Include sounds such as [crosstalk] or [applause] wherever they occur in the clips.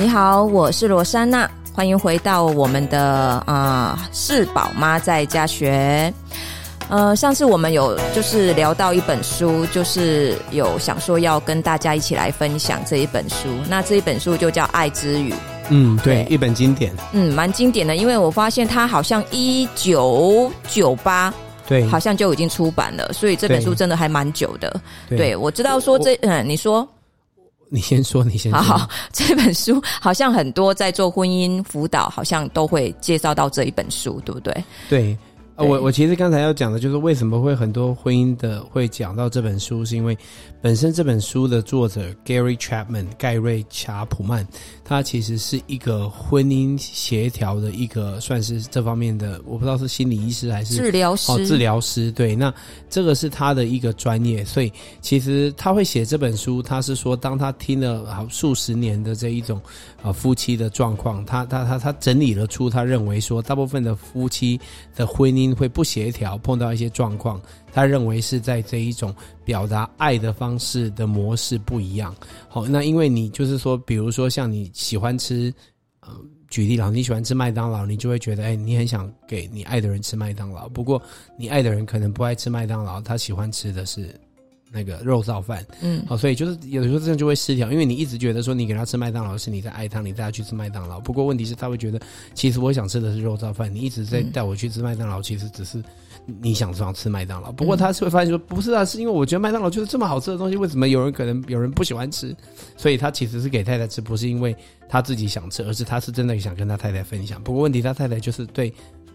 你好，我是罗珊娜，欢迎回到我们的啊是宝妈在家学。呃，上次我们有就是聊到一本书，就是有想说要跟大家一起来分享这一本书。那这一本书就叫《爱之语》。嗯，对，对一本经典。嗯，蛮经典的，因为我发现它好像一九九八，对，好像就已经出版了，所以这本书真的还蛮久的。对，对我知道说这，嗯，你说，你先说，你先说。好，好，[laughs] 这本书好像很多在做婚姻辅导，好像都会介绍到这一本书，对不对？对。我我其实刚才要讲的就是为什么会很多婚姻的会讲到这本书，是因为本身这本书的作者 Gary Chapman 盖瑞查普曼，他其实是一个婚姻协调的一个算是这方面的，我不知道是心理医师还是治疗师哦，治疗师对，那这个是他的一个专业，所以其实他会写这本书，他是说当他听了好数十年的这一种啊夫妻的状况，他他他他整理了出他认为说大部分的夫妻的婚姻。会不协调，碰到一些状况，他认为是在这一种表达爱的方式的模式不一样。好，那因为你就是说，比如说像你喜欢吃，呃，举例了，你喜欢吃麦当劳，你就会觉得，哎，你很想给你爱的人吃麦当劳。不过，你爱的人可能不爱吃麦当劳，他喜欢吃的是。那个肉燥饭，嗯，好，所以就是有的时候这样就会失调，因为你一直觉得说你给他吃麦当劳是你在爱他，你带他去吃麦当劳。不过问题是他会觉得，其实我想吃的是肉燥饭，你一直在带我去吃麦当劳，其实只是你想这样吃麦当劳。不过他是会发现说，不是啊，是因为我觉得麦当劳就是这么好吃的东西，为什么有人可能有人不喜欢吃？所以他其实是给太太吃，不是因为他自己想吃，而是他是真的想跟他太太分享。不过问题他太太就是对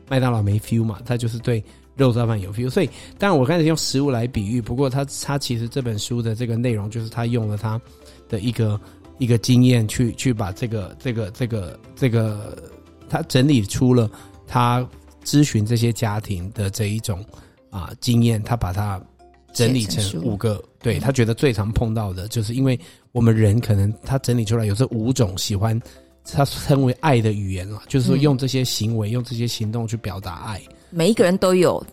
麦当劳没 feel 嘛，他就是对。肉燥饭有 feel，所以当然我开始用食物来比喻，不过他他其实这本书的这个内容就是他用了他的一个一个经验去去把这个这个这个这个他整理出了他咨询这些家庭的这一种啊经验，他把它整理成五个，对，他觉得最常碰到的就是因为我们人可能他整理出来有这五种喜欢他称为爱的语言了，就是说用这些行为、嗯、用这些行动去表达爱。每一个人都有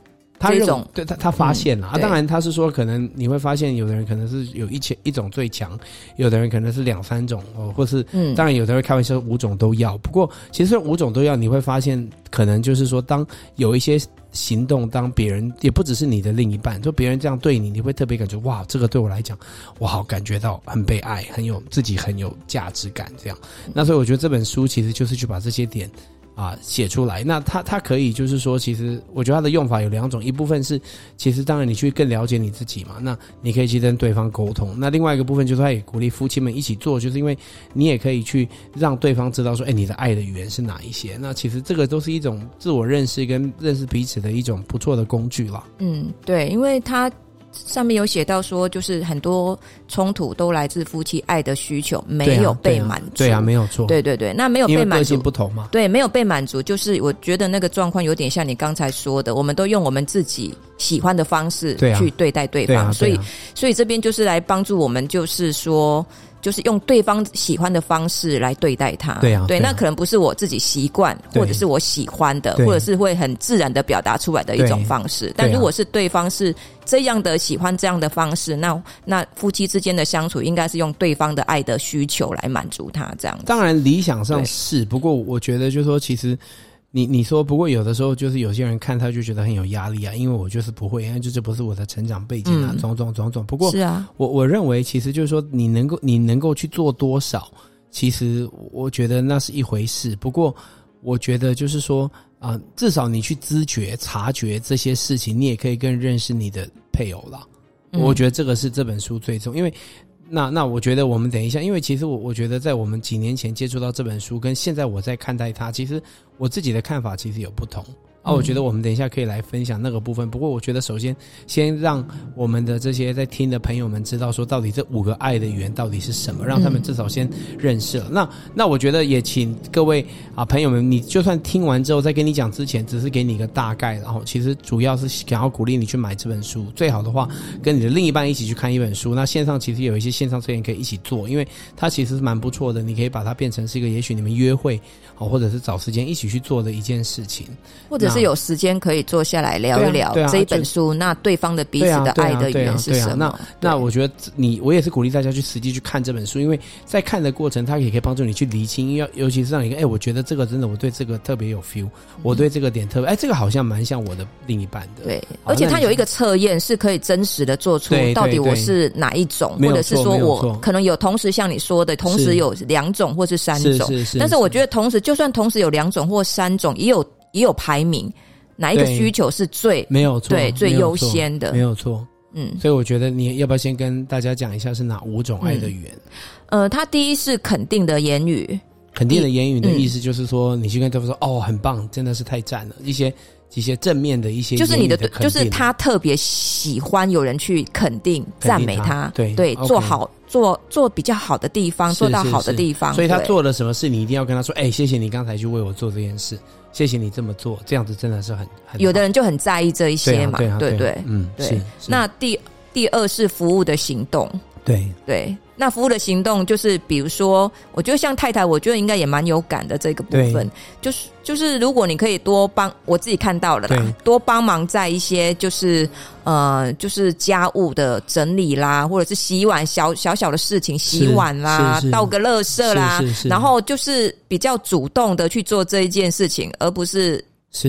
这种，对他他发现了、嗯、啊，当然他是说，可能你会发现，有的人可能是有一千一种最强，有的人可能是两三种哦，或是嗯，当然有的人开玩笑五种都要。不过其实五种都要，你会发现，可能就是说，当有一些行动，当别人也不只是你的另一半，就别人这样对你，你会特别感觉哇，这个对我来讲，我好感觉到很被爱，很有自己很有价值感这样。那所以我觉得这本书其实就是去把这些点。啊，写出来，那他他可以就是说，其实我觉得他的用法有两种，一部分是，其实当然你去更了解你自己嘛，那你可以去跟对方沟通。那另外一个部分就是他也鼓励夫妻们一起做，就是因为你也可以去让对方知道说，哎，你的爱的语言是哪一些。那其实这个都是一种自我认识跟认识彼此的一种不错的工具了。嗯，对，因为他。上面有写到说，就是很多冲突都来自夫妻爱的需求没有被满足。对啊，对啊，没有错。对对对，那没有被满足，个性不同嘛。对，没有被满足，就是我觉得那个状况有点像你刚才说的，我们都用我们自己喜欢的方式去对待对方，所以所以这边就是来帮助我们，就是说。就是用对方喜欢的方式来对待他，对啊，对，那可能不是我自己习惯或者是我喜欢的，或者是会很自然的表达出来的一种方式。但如果是对方是这样的喜欢这样的方式，那那夫妻之间的相处应该是用对方的爱的需求来满足他这样子。当然理想上是，不过我觉得就是说其实。你你说，不过有的时候就是有些人看他就觉得很有压力啊，因为我就是不会，因为这这不是我的成长背景啊，嗯、种种种种。不过是啊，我我认为其实就是说，你能够你能够去做多少，其实我觉得那是一回事。不过我觉得就是说啊、呃，至少你去知觉、察觉这些事情，你也可以更认识你的配偶了。嗯、我觉得这个是这本书最重，因为。那那我觉得我们等一下，因为其实我我觉得在我们几年前接触到这本书，跟现在我在看待它，其实我自己的看法其实有不同。啊，我觉得我们等一下可以来分享那个部分。不过，我觉得首先先让我们的这些在听的朋友们知道，说到底这五个爱的语言到底是什么，让他们至少先认识了。那那我觉得也请各位啊朋友们，你就算听完之后，在跟你讲之前，只是给你一个大概，然后其实主要是想要鼓励你去买这本书。最好的话，跟你的另一半一起去看一本书。那线上其实有一些线上测验可以一起做，因为它其实是蛮不错的。你可以把它变成是一个，也许你们约会好，或者是找时间一起去做的一件事情，或者。是有时间可以坐下来聊一聊这一本书。那对方的彼此的爱的语言是什么？那那我觉得你我也是鼓励大家去实际去看这本书，因为在看的过程，它也可以帮助你去厘清，要尤其是让你看，哎，我觉得这个真的，我对这个特别有 feel，我对这个点特别，哎，这个好像蛮像我的另一半的。对，而且它有一个测验是可以真实的做出到底我是哪一种，或者是说我可能有同时像你说的，同时有两种或是三种，但是我觉得同时就算同时有两种或三种，也有也有排名，哪一个需求是最没有错，对最优先的，没有错。嗯，所以我觉得你要不要先跟大家讲一下是哪五种爱的语言？呃，他第一是肯定的言语，肯定的言语的意思就是说，你去跟对方说，哦，很棒，真的是太赞了，一些。一些正面的一些，就是你的，就是他特别喜欢有人去肯定、赞美他，对对，做好做做比较好的地方，做到好的地方。所以他做了什么事，你一定要跟他说：“哎，谢谢你刚才去为我做这件事，谢谢你这么做，这样子真的是很很。”有的人就很在意这一些嘛，对对，嗯，对。那第第二是服务的行动，对对。那服务的行动就是，比如说，我觉得像太太，我觉得应该也蛮有感的这个部分，就是就是，如果你可以多帮我自己看到了啦，多帮忙在一些就是呃，就是家务的整理啦，或者是洗碗小小小的事情，洗碗啦，倒个垃圾啦，然后就是比较主动的去做这一件事情，而不是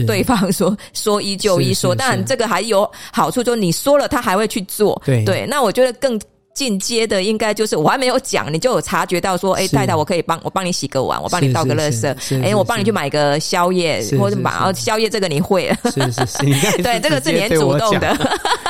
对方说 [laughs] 说一就一说。当然这个还有好处，就是你说了他还会去做，对对。那我觉得更。进阶的应该就是我还没有讲，你就有察觉到说，哎，太太，我可以帮我帮你洗个碗，我帮你倒个垃圾，哎，我帮你去买个宵夜，或者买哦，宵夜这个你会了，是是是，[laughs] 对，这个是你很主动的。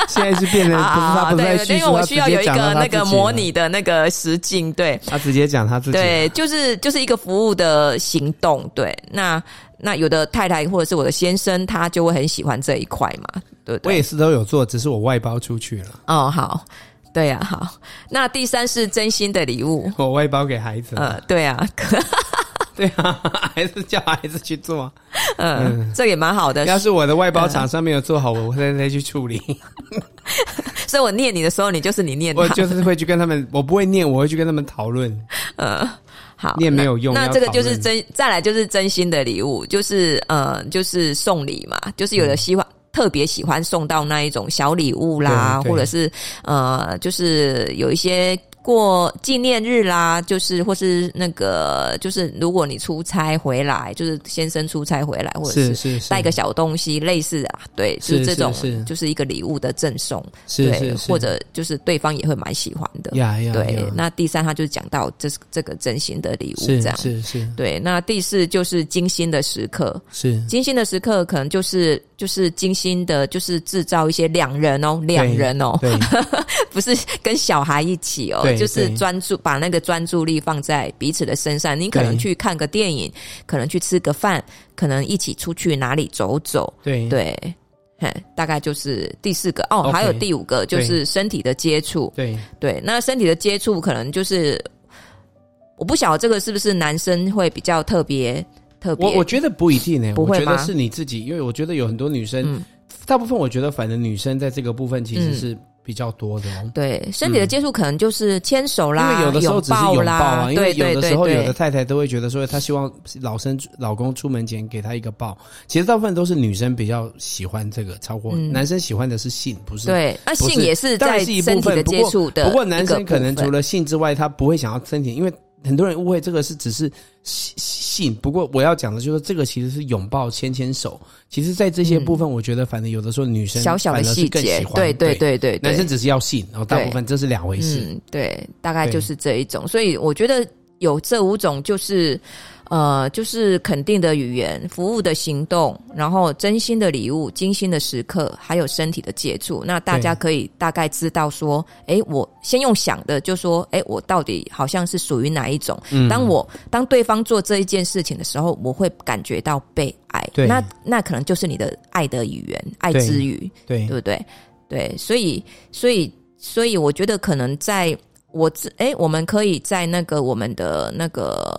现在是变成 [laughs] 啊，对，因为我需要有一个那个模拟的那个实境，对，他直接讲他自己，对，就是就是一个服务的行动，对，那那有的太太或者是我的先生，他就会很喜欢这一块嘛，对，我也是都有做，只是我外包出去了。哦，好。对呀、啊，好。那第三是真心的礼物，我外包给孩子。呃，对啊，[laughs] 对啊，还是叫孩子去做。呃、嗯，这也蛮好的。要是我的外包厂商没有做好，我会再去处理。[laughs] 所以我念你的时候，你就是你念。我就是会去跟他们，我不会念，我会去跟他们讨论。[laughs] 呃，好，念没有用。那，那这个就是真，再来就是真心的礼物，就是呃，就是送礼嘛，就是有的希望。嗯特别喜欢送到那一种小礼物啦，或者是呃，就是有一些。过纪念日啦，就是或是那个，就是如果你出差回来，就是先生出差回来，或者是带个小东西，类似啊，对，是这种，就是一个礼物的赠送，对，或者就是对方也会蛮喜欢的，对。那第三，他就讲到这是这个真心的礼物，这样是是，对。那第四就是精心的时刻，是精心的时刻，可能就是就是精心的，就是制造一些两人哦，两人哦，[laughs] 不是跟小孩一起哦。就是专注把那个专注力放在彼此的身上。你可能去看个电影，可能去吃个饭，可能一起出去哪里走走。对对，大概就是第四个哦，还有第五个就是身体的接触。对对，那身体的接触可能就是，我不晓得这个是不是男生会比较特别特别。我我觉得不一定呢，我觉得是你自己，因为我觉得有很多女生，大部分我觉得反正女生在这个部分其实是。比较多的哦，对身体的接触可能就是牵手啦，因为有的时候只是拥抱啊，因为有的时候有的太太都会觉得说，她希望老生老公出门前给她一个抱。其实大部分都是女生比较喜欢这个，超过男生喜欢的是性，不是？对，那性也是在身体的接触的。不过男生可能除了性之外，他不会想要身体，因为。很多人误会这个是只是信，不过我要讲的就是这个其实是拥抱、牵牵手。其实，在这些部分，我觉得反正有的时候女生小小的细节，对对对对，男生只是要信，然后大部分这是两回事。嗯，对，大概就是这一种。所以我觉得有这五种就是。呃，就是肯定的语言、服务的行动，然后真心的礼物、精心的时刻，还有身体的接触。那大家可以大概知道说，哎，我先用想的，就说，哎，我到底好像是属于哪一种？嗯，当我当对方做这一件事情的时候，我会感觉到被爱。对，那那可能就是你的爱的语言、爱之语，对，对不对？对，所以，所以，所以，我觉得可能在。我这哎，我们可以在那个我们的那个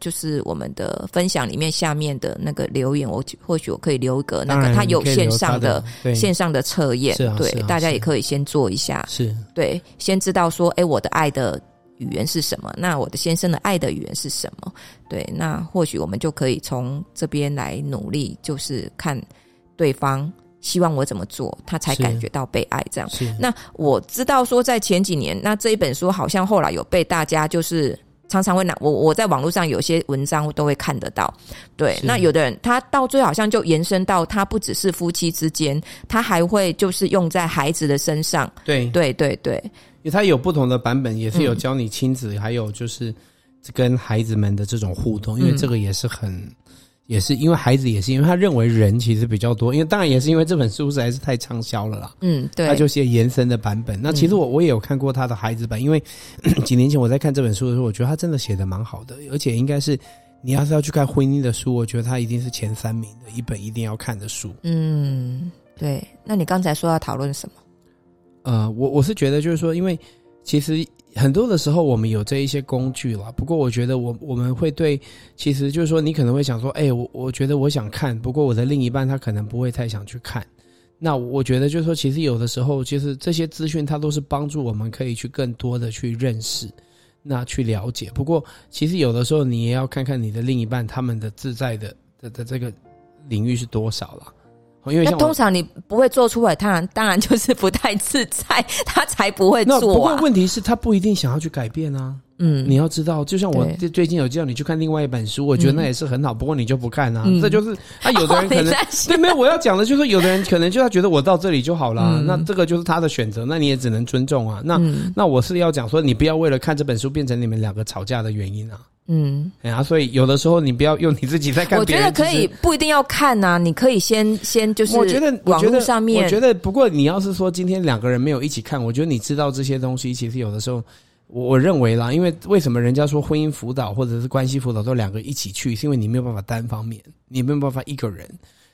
就是我们的分享里面下面的那个留言，我或许我可以留一个那个，他有线上的线上的测验，对，大家也可以先做一下，是对，先知道说，哎，我的爱的语言是什么？那我的先生的爱的语言是什么？对，那或许我们就可以从这边来努力，就是看对方希望我怎么做，他才感觉到被爱。这样。是。那我知道说，在前几年，那这一本书好像后来有被大家就是。常常会拿我我在网络上有些文章都会看得到，对。那有的人他到最后好像就延伸到他不只是夫妻之间，他还会就是用在孩子的身上。对对对对，因为他有不同的版本，也是有教你亲子，嗯、还有就是跟孩子们的这种互动，因为这个也是很。也是因为孩子也是因为他认为人其实比较多，因为当然也是因为这本书实在是太畅销了啦。嗯，对，他就写延伸的版本。那其实我我也有看过他的孩子版，因为 [clears throat] 几年前我在看这本书的时候，我觉得他真的写的蛮好的，而且应该是你要是要去看婚姻的书，我觉得他一定是前三名的一本一定要看的书。嗯，对。那你刚才说要讨论什么？呃，我我是觉得就是说，因为其实。很多的时候，我们有这一些工具了。不过，我觉得我我们会对，其实就是说，你可能会想说，哎，我我觉得我想看，不过我的另一半他可能不会太想去看。那我觉得就是说，其实有的时候，其实这些资讯它都是帮助我们可以去更多的去认识，那去了解。不过，其实有的时候你也要看看你的另一半他们的自在的的的这个领域是多少了。因为像通常你不会做出来，他当然就是不太自在，[laughs] 他才不会做啊。不过问题是，他不一定想要去改变啊。嗯，你要知道，就像我最近有叫你去看另外一本书，我觉得那也是很好。不过你就不看啊，这就是他有的人可能 [laughs] 对没有。我要讲的就是，有的人可能就他觉得我到这里就好了，那这个就是他的选择，那你也只能尊重啊。那那我是要讲说，你不要为了看这本书变成你们两个吵架的原因啊。嗯，哎呀，所以有的时候你不要用你自己在看。我觉得可以，不一定要看呐、啊。你可以先先就是，我觉得网络上面，我觉得不过你要是说今天两个人没有一起看，我觉得你知道这些东西，其实有的时候，我我认为啦，因为为什么人家说婚姻辅导或者是关系辅导都两个一起去，是因为你没有办法单方面，你没有办法一个人。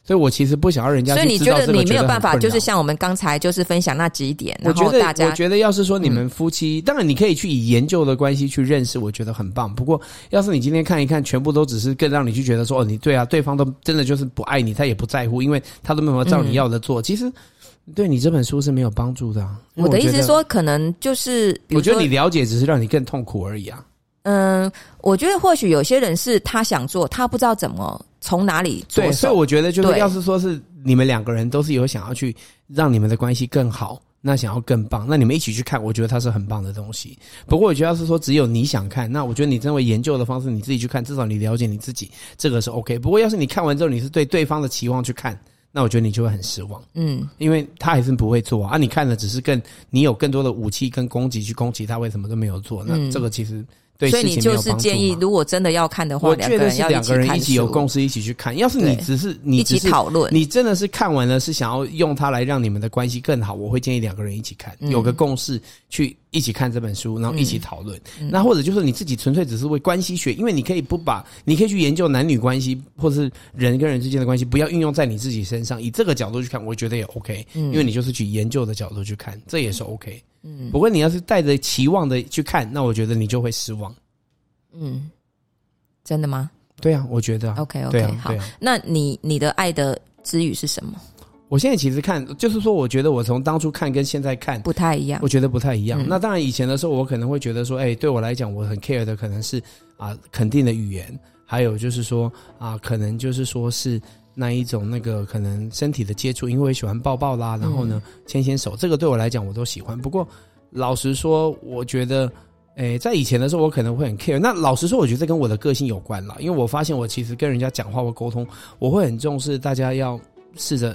所以我其实不想要人家去。所以你觉得你没有办法，就是像我们刚才就是分享那几点，然后大家，我觉得要是说你们夫妻，当然你可以去以研究的关系去认识，我觉得很棒。不过，要是你今天看一看，全部都只是更让你去觉得说，哦，你对啊，对方都真的就是不爱你，他也不在乎，因为他都没有照你要的做。其实，对你这本书是没有帮助的。我的意思是说，可能就是，我觉得你了解只是让你更痛苦而已啊。嗯，我觉得或许有些人是他想做，他不知道怎么从哪里做。对，所以我觉得就是，要是说是你们两个人都是有想要去让你们的关系更好，那想要更棒，那你们一起去看，我觉得它是很棒的东西。不过我觉得要是说只有你想看，那我觉得你认为研究的方式你自己去看，至少你了解你自己，这个是 OK。不过要是你看完之后你是对对方的期望去看，那我觉得你就会很失望。嗯，因为他还是不会做啊，啊你看的只是更你有更多的武器跟攻击去攻击他，为什么都没有做？那这个其实。对，所以你就是建议，如果真的要看的话，我觉得是两个人一起有共识一起去看。要是你只是你只是一起讨论，你真的是看完了是想要用它来让你们的关系更好，我会建议两个人一起看，有个共识去一起看这本书，然后一起讨论。那或者就是你自己纯粹只是为关系学，因为你可以不把，你可以去研究男女关系或者是人跟人之间的关系，不要运用在你自己身上，以这个角度去看，我觉得也 OK。因为你就是去研究的角度去看，这也是 OK。嗯，不过你要是带着期望的去看，那我觉得你就会失望。嗯，真的吗？对啊，我觉得、啊。OK OK，、啊、好。啊、那你你的爱的之语是什么？我现在其实看，就是说，我觉得我从当初看跟现在看不太一样。我觉得不太一样。嗯、那当然，以前的时候我可能会觉得说，哎、欸，对我来讲，我很 care 的可能是啊肯定的语言，还有就是说啊，可能就是说是那一种那个可能身体的接触，因为我喜欢抱抱啦，然后呢牵牵手，这个对我来讲我都喜欢。不过老实说，我觉得。诶，在以前的时候，我可能会很 care。那老实说，我觉得这跟我的个性有关啦。因为我发现，我其实跟人家讲话或沟通，我会很重视大家要试着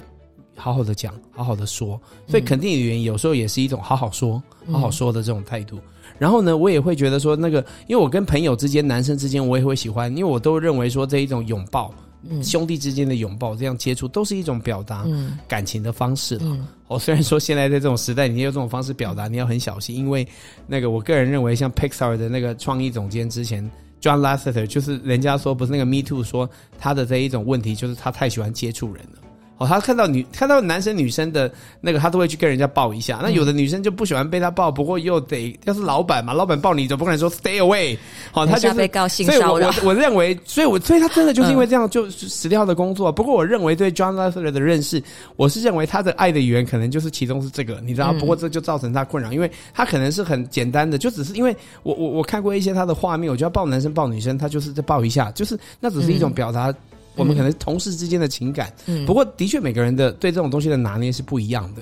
好好的讲，好好的说。所以肯定语言有时候也是一种好好说、好好说的这种态度。然后呢，我也会觉得说，那个，因为我跟朋友之间、男生之间，我也会喜欢，因为我都认为说这一种拥抱。嗯，兄弟之间的拥抱，这样接触都是一种表达感情的方式了。嗯，哦，虽然说现在在这种时代，你用这种方式表达，你要很小心，因为那个我个人认为，像 Pixar 的那个创意总监之前 John Lasseter，就是人家说不是那个 Me Too 说他的这一种问题，就是他太喜欢接触人了。哦，他看到女看到男生女生的那个，他都会去跟人家抱一下。那有的女生就不喜欢被他抱，不过又得要是老板嘛，老板抱你，总不可能说 stay away。好，他就是被告性骚扰。所以我我我认为，所以我所以他真的就是因为这样就辞掉的工作。不过我认为对 John Lasseter 的认识，我是认为他的爱的语言可能就是其中是这个，你知道？不过这就造成他困扰，因为他可能是很简单的，就只是因为我我我看过一些他的画面，我觉得抱男生抱女生，他就是在抱一下，就是那只是一种表达。我们可能同事之间的情感。嗯，不过的确每个人的对这种东西的拿捏是不一样的。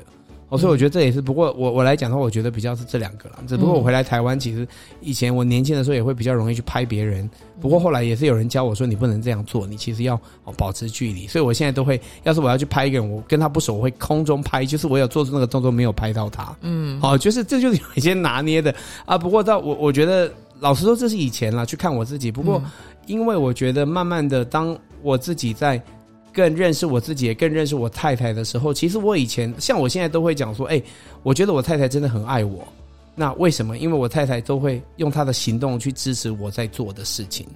哦，所以我觉得这也是。不过我我来讲的话，我觉得比较是这两个了。只不过我回来台湾，其实以前我年轻的时候也会比较容易去拍别人。不过后来也是有人教我说，你不能这样做，你其实要哦保持距离。所以我现在都会，要是我要去拍一个人，我跟他不熟，我会空中拍，就是我有做出那个动作没有拍到他。嗯，好，就是这就是有一些拿捏的啊。不过到我我觉得，老实说，这是以前了，去看我自己。不过因为我觉得，慢慢的，当我自己在。更认识我自己，也更认识我太太的时候，其实我以前像我现在都会讲说，哎，我觉得我太太真的很爱我。那为什么？因为我太太都会用她的行动去支持我在做的事情。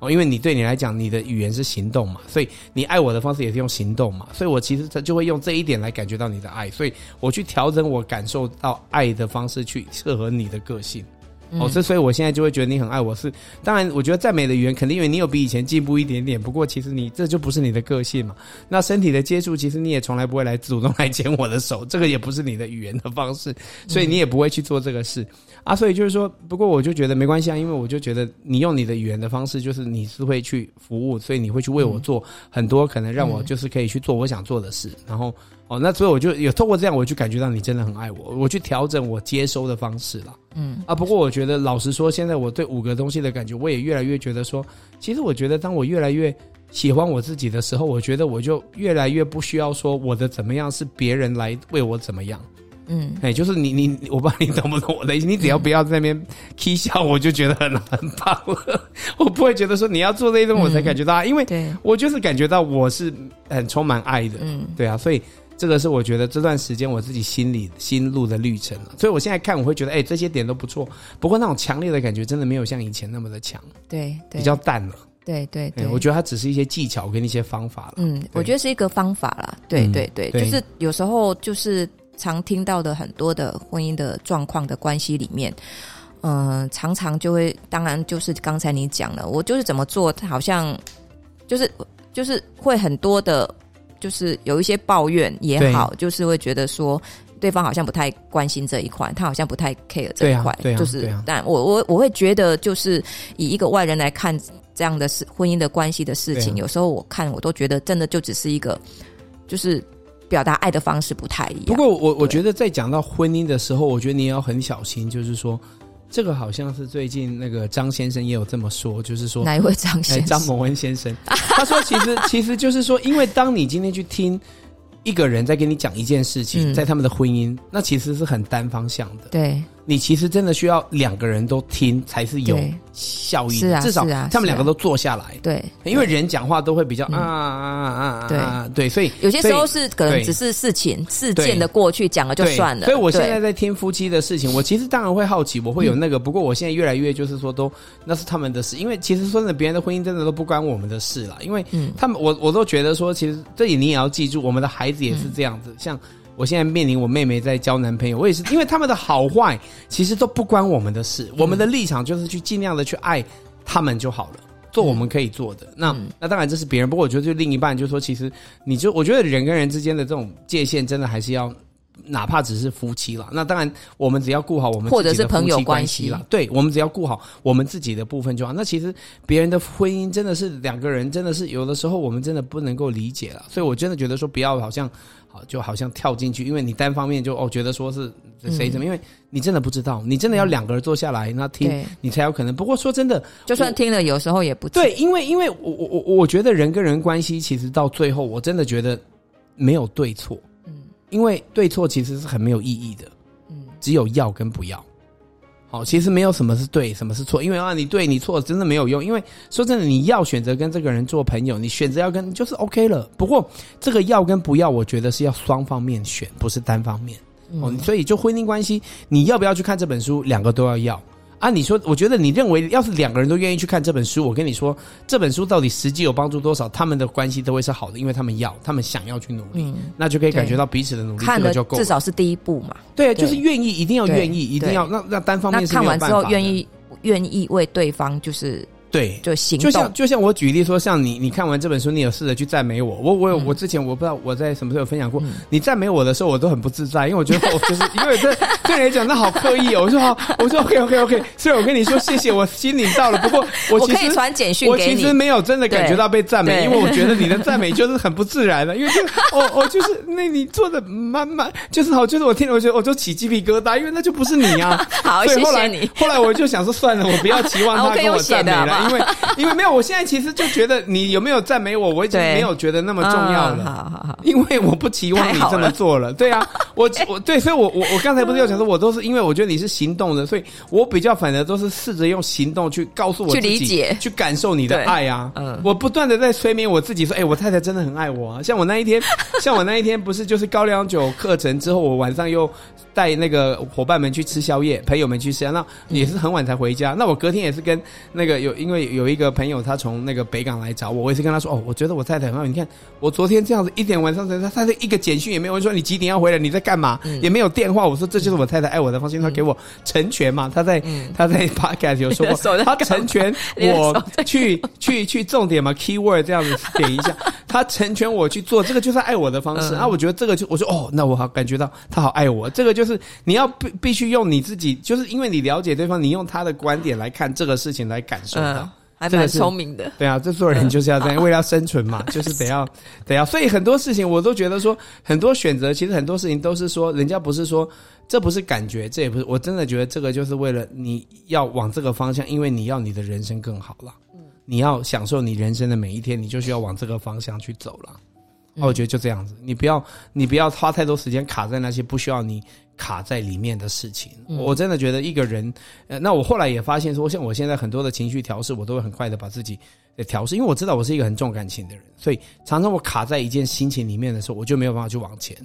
哦，因为你对你来讲，你的语言是行动嘛，所以你爱我的方式也是用行动嘛。所以我其实他就会用这一点来感觉到你的爱，所以我去调整我感受到爱的方式，去适合你的个性。哦，所以所以我现在就会觉得你很爱我是，当然，我觉得再美的语言，肯定因为你有比以前进步一点点。不过其实你这就不是你的个性嘛。那身体的接触，其实你也从来不会来主动来牵我的手，这个也不是你的语言的方式，所以你也不会去做这个事啊。所以就是说，不过我就觉得没关系啊，因为我就觉得你用你的语言的方式，就是你是会去服务，所以你会去为我做很多可能让我就是可以去做我想做的事，然后。哦，那所以我就有透过这样，我就感觉到你真的很爱我，我去调整我接收的方式了。嗯啊，不过我觉得老实说，现在我对五个东西的感觉，我也越来越觉得说，其实我觉得当我越来越喜欢我自己的时候，我觉得我就越来越不需要说我的怎么样是别人来为我怎么样。嗯，哎，就是你你我不知道你懂不懂我的意思？你只要不要在那边 k 笑，我就觉得很很棒了。[laughs] 我不会觉得说你要做这一种我才感觉到，因为我就是感觉到我是很充满爱的。嗯，对啊，所以。这个是我觉得这段时间我自己心里心路的历程了，所以我现在看我会觉得，哎，这些点都不错。不过那种强烈的感觉真的没有像以前那么的强，对，对比较淡了。对对对，我觉得它只是一些技巧跟一些方法了。嗯，我觉得是一个方法啦。对对对，就是有时候就是常听到的很多的婚姻的状况的关系里面，嗯、呃，常常就会，当然就是刚才你讲了，我就是怎么做，好像就是就是会很多的。就是有一些抱怨也好，就是会觉得说对方好像不太关心这一块，他好像不太 care 这一块。就是，但我我我会觉得，就是以一个外人来看这样的事，婚姻的关系的事情，有时候我看我都觉得，真的就只是一个，就是表达爱的方式不太一样。不过我我觉得在讲到婚姻的时候，我觉得你也要很小心，就是说。这个好像是最近那个张先生也有这么说，就是说哪一位张先生？张某恩先生，他说其实 [laughs] 其实就是说，因为当你今天去听一个人在跟你讲一件事情，在他们的婚姻，那其实是很单方向的。对。你其实真的需要两个人都听才是有效益，是啊，至少他们两个都坐下来。对，因为人讲话都会比较啊啊啊啊，对。对，所以有些时候是可能只是事情事件的过去讲了就算了。所以我现在在听夫妻的事情，我其实当然会好奇，我会有那个，不过我现在越来越就是说，都那是他们的事，因为其实说真的，别人的婚姻真的都不关我们的事了，因为他们我我都觉得说，其实这里你也要记住，我们的孩子也是这样子，像。我现在面临我妹妹在交男朋友，我也是，因为他们的好坏其实都不关我们的事，我们的立场就是去尽量的去爱他们就好了，做我们可以做的。那那当然这是别人，不过我觉得就另一半就是说，其实你就我觉得人跟人之间的这种界限，真的还是要。哪怕只是夫妻了，那当然我们只要顾好我们或者是朋友关系了。对，我们只要顾好我们自己的部分就好。那其实别人的婚姻真的是两个人，真的是有的时候我们真的不能够理解了。所以我真的觉得说不要好像好就好像跳进去，因为你单方面就哦觉得说是谁怎么，嗯、因为你真的不知道，你真的要两个人坐下来那听，你才有可能。不过说真的，就算听了，有时候也不对，因为因为我我我我觉得人跟人关系其实到最后，我真的觉得没有对错。因为对错其实是很没有意义的，嗯，只有要跟不要。好，其实没有什么是对，什么是错。因为啊，你对你错真的没有用。因为说真的，你要选择跟这个人做朋友，你选择要跟就是 OK 了。不过这个要跟不要，我觉得是要双方面选，不是单方面。哦，所以就婚姻关系，你要不要去看这本书？两个都要要。啊，你说，我觉得你认为，要是两个人都愿意去看这本书，我跟你说，这本书到底实际有帮助多少，他们的关系都会是好的，因为他们要，他们想要去努力，嗯、那就可以感觉到彼此的努力，这个就够了，至少是第一步嘛。对，就是愿意，一定要愿意，一定要，那那单方面是没有办法。看完之后愿意愿意为对方就是对，就行动。就像就像我举例说，像你你看完这本书，你有试着去赞美我，我我有、嗯、我之前我不知道我在什么时候有分享过，嗯、你赞美我的时候，我都很不自在，因为我觉得我 [laughs] 就是因为这对你来讲那好刻意哦。我说好，[laughs] 我说 OK OK OK，所以我跟你说谢谢，我心领到了。不过 [laughs] 我其实我其实没有真的感觉到被赞美，因为我觉得你的赞美就是很不自然的，因为就我我就是那你做的蛮蛮就是好，就是我听了我觉得我就起鸡皮疙瘩，因为那就不是你啊。好，所以后来你。后来我就想说算了，我不要期望他跟我赞美了，因为 [laughs] 因为。没有，我现在其实就觉得你有没有赞美我，我已经没有觉得那么重要了。嗯、好好好，因为我不期望你这么做了。了对啊，[laughs] 我我对，所以我我我刚才不是要讲说，我都是因为我觉得你是行动的，所以我比较反而都是试着用行动去告诉我自己，去理解，去感受你的爱啊。嗯，我不断的在催眠我自己说，哎、欸，我太太真的很爱我啊。像我那一天，像我那一天不是就是高粱酒课程之后，我晚上又带那个伙伴们去吃宵夜，朋友们去吃啊，那也是很晚才回家。那我隔天也是跟那个有因为有一个朋友。他从那个北港来找我，我也是跟他说：“哦，我觉得我太太很好。你看，我昨天这样子一点晚上才，他太太一个简讯也没有，我说你几点要回来？你在干嘛？嗯、也没有电话。我说这就是我太太爱我的方式，他给我成全嘛。他在、嗯、他在 podcast 有说过，他成全我去去去重点嘛，keyword 这样子点一下，他成全我去做这个就是爱我的方式、嗯、啊。我觉得这个就我说哦，那我好感觉到他好爱我。这个就是你要必必须用你自己，就是因为你了解对方，你用他的观点来看这个事情来感受到。嗯”还蛮聪明的，对啊，这做人就是要这样，[laughs] 为了要生存嘛，就是得要，得要。所以很多事情我都觉得说，很多选择，其实很多事情都是说，人家不是说，这不是感觉，这也不是，我真的觉得这个就是为了你要往这个方向，因为你要你的人生更好了，嗯你要享受你人生的每一天，你就需要往这个方向去走了。那我觉得就这样子，你不要，你不要花太多时间卡在那些不需要你。卡在里面的事情，我真的觉得一个人，呃，那我后来也发现说，像我现在很多的情绪调试，我都会很快的把自己调试，因为我知道我是一个很重感情的人，所以常常我卡在一件心情里面的时候，我就没有办法去往前。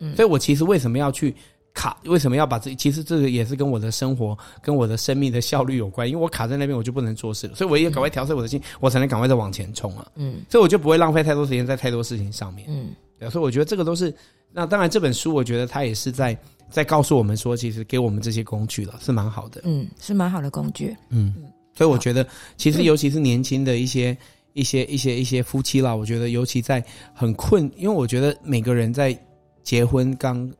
嗯，所以我其实为什么要去卡？为什么要把自己？其实这个也是跟我的生活、跟我的生命的效率有关，因为我卡在那边，我就不能做事了，所以我也赶快调试我的心，我才能赶快再往前冲啊。嗯，所以我就不会浪费太多时间在太多事情上面。嗯，所以我觉得这个都是。那当然，这本书我觉得它也是在。在告诉我们说，其实给我们这些工具了，是蛮好的。嗯，是蛮好的工具。嗯，所以我觉得，其实尤其是年轻的一些、一些、一些、一些夫妻啦，我觉得尤其在很困，因为我觉得每个人在结婚刚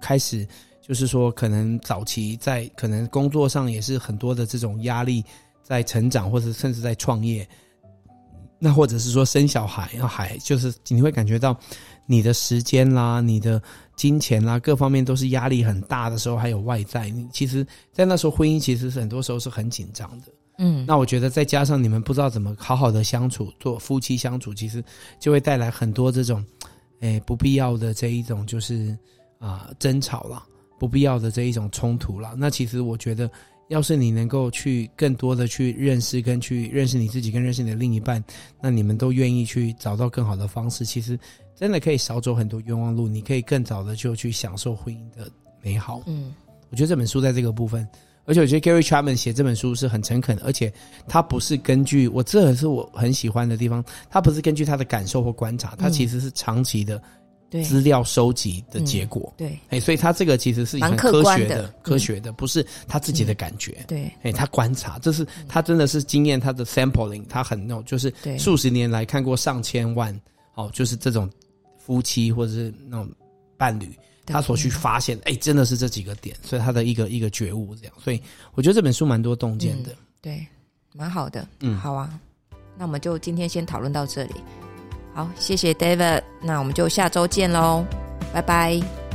开始，就是说可能早期在可能工作上也是很多的这种压力，在成长或者甚至在创业，那或者是说生小孩，要还就是你会感觉到你的时间啦，你的。金钱啦，各方面都是压力很大的时候，还有外在，你其实，在那时候婚姻其实是很多时候是很紧张的。嗯，那我觉得再加上你们不知道怎么好好的相处，做夫妻相处，其实就会带来很多这种，诶，不必要的这一种就是啊争吵啦，不必要的这一种冲突啦。那其实我觉得，要是你能够去更多的去认识跟去认识你自己，跟认识你的另一半，那你们都愿意去找到更好的方式，其实。真的可以少走很多冤枉路，你可以更早的就去享受婚姻的美好。嗯，我觉得这本书在这个部分，而且我觉得 Gary Chapman 写这本书是很诚恳的，而且他不是根据我，这是我很喜欢的地方，他不是根据他的感受或观察，他其实是长期的资料收集的结果。嗯、对，哎，所以他这个其实是很科学的，科学的，不是他自己的感觉。对，哎，他观察，这是他真的是经验，他的 sampling，他很那种，就是数十年来看过上千万，哦，就是这种。夫妻或者是那种伴侣，他所去发现，哎、欸，真的是这几个点，所以他的一个一个觉悟这样，所以我觉得这本书蛮多洞见的，嗯、对，蛮好的，嗯，好啊，那我们就今天先讨论到这里，好，谢谢 David，那我们就下周见喽，拜拜。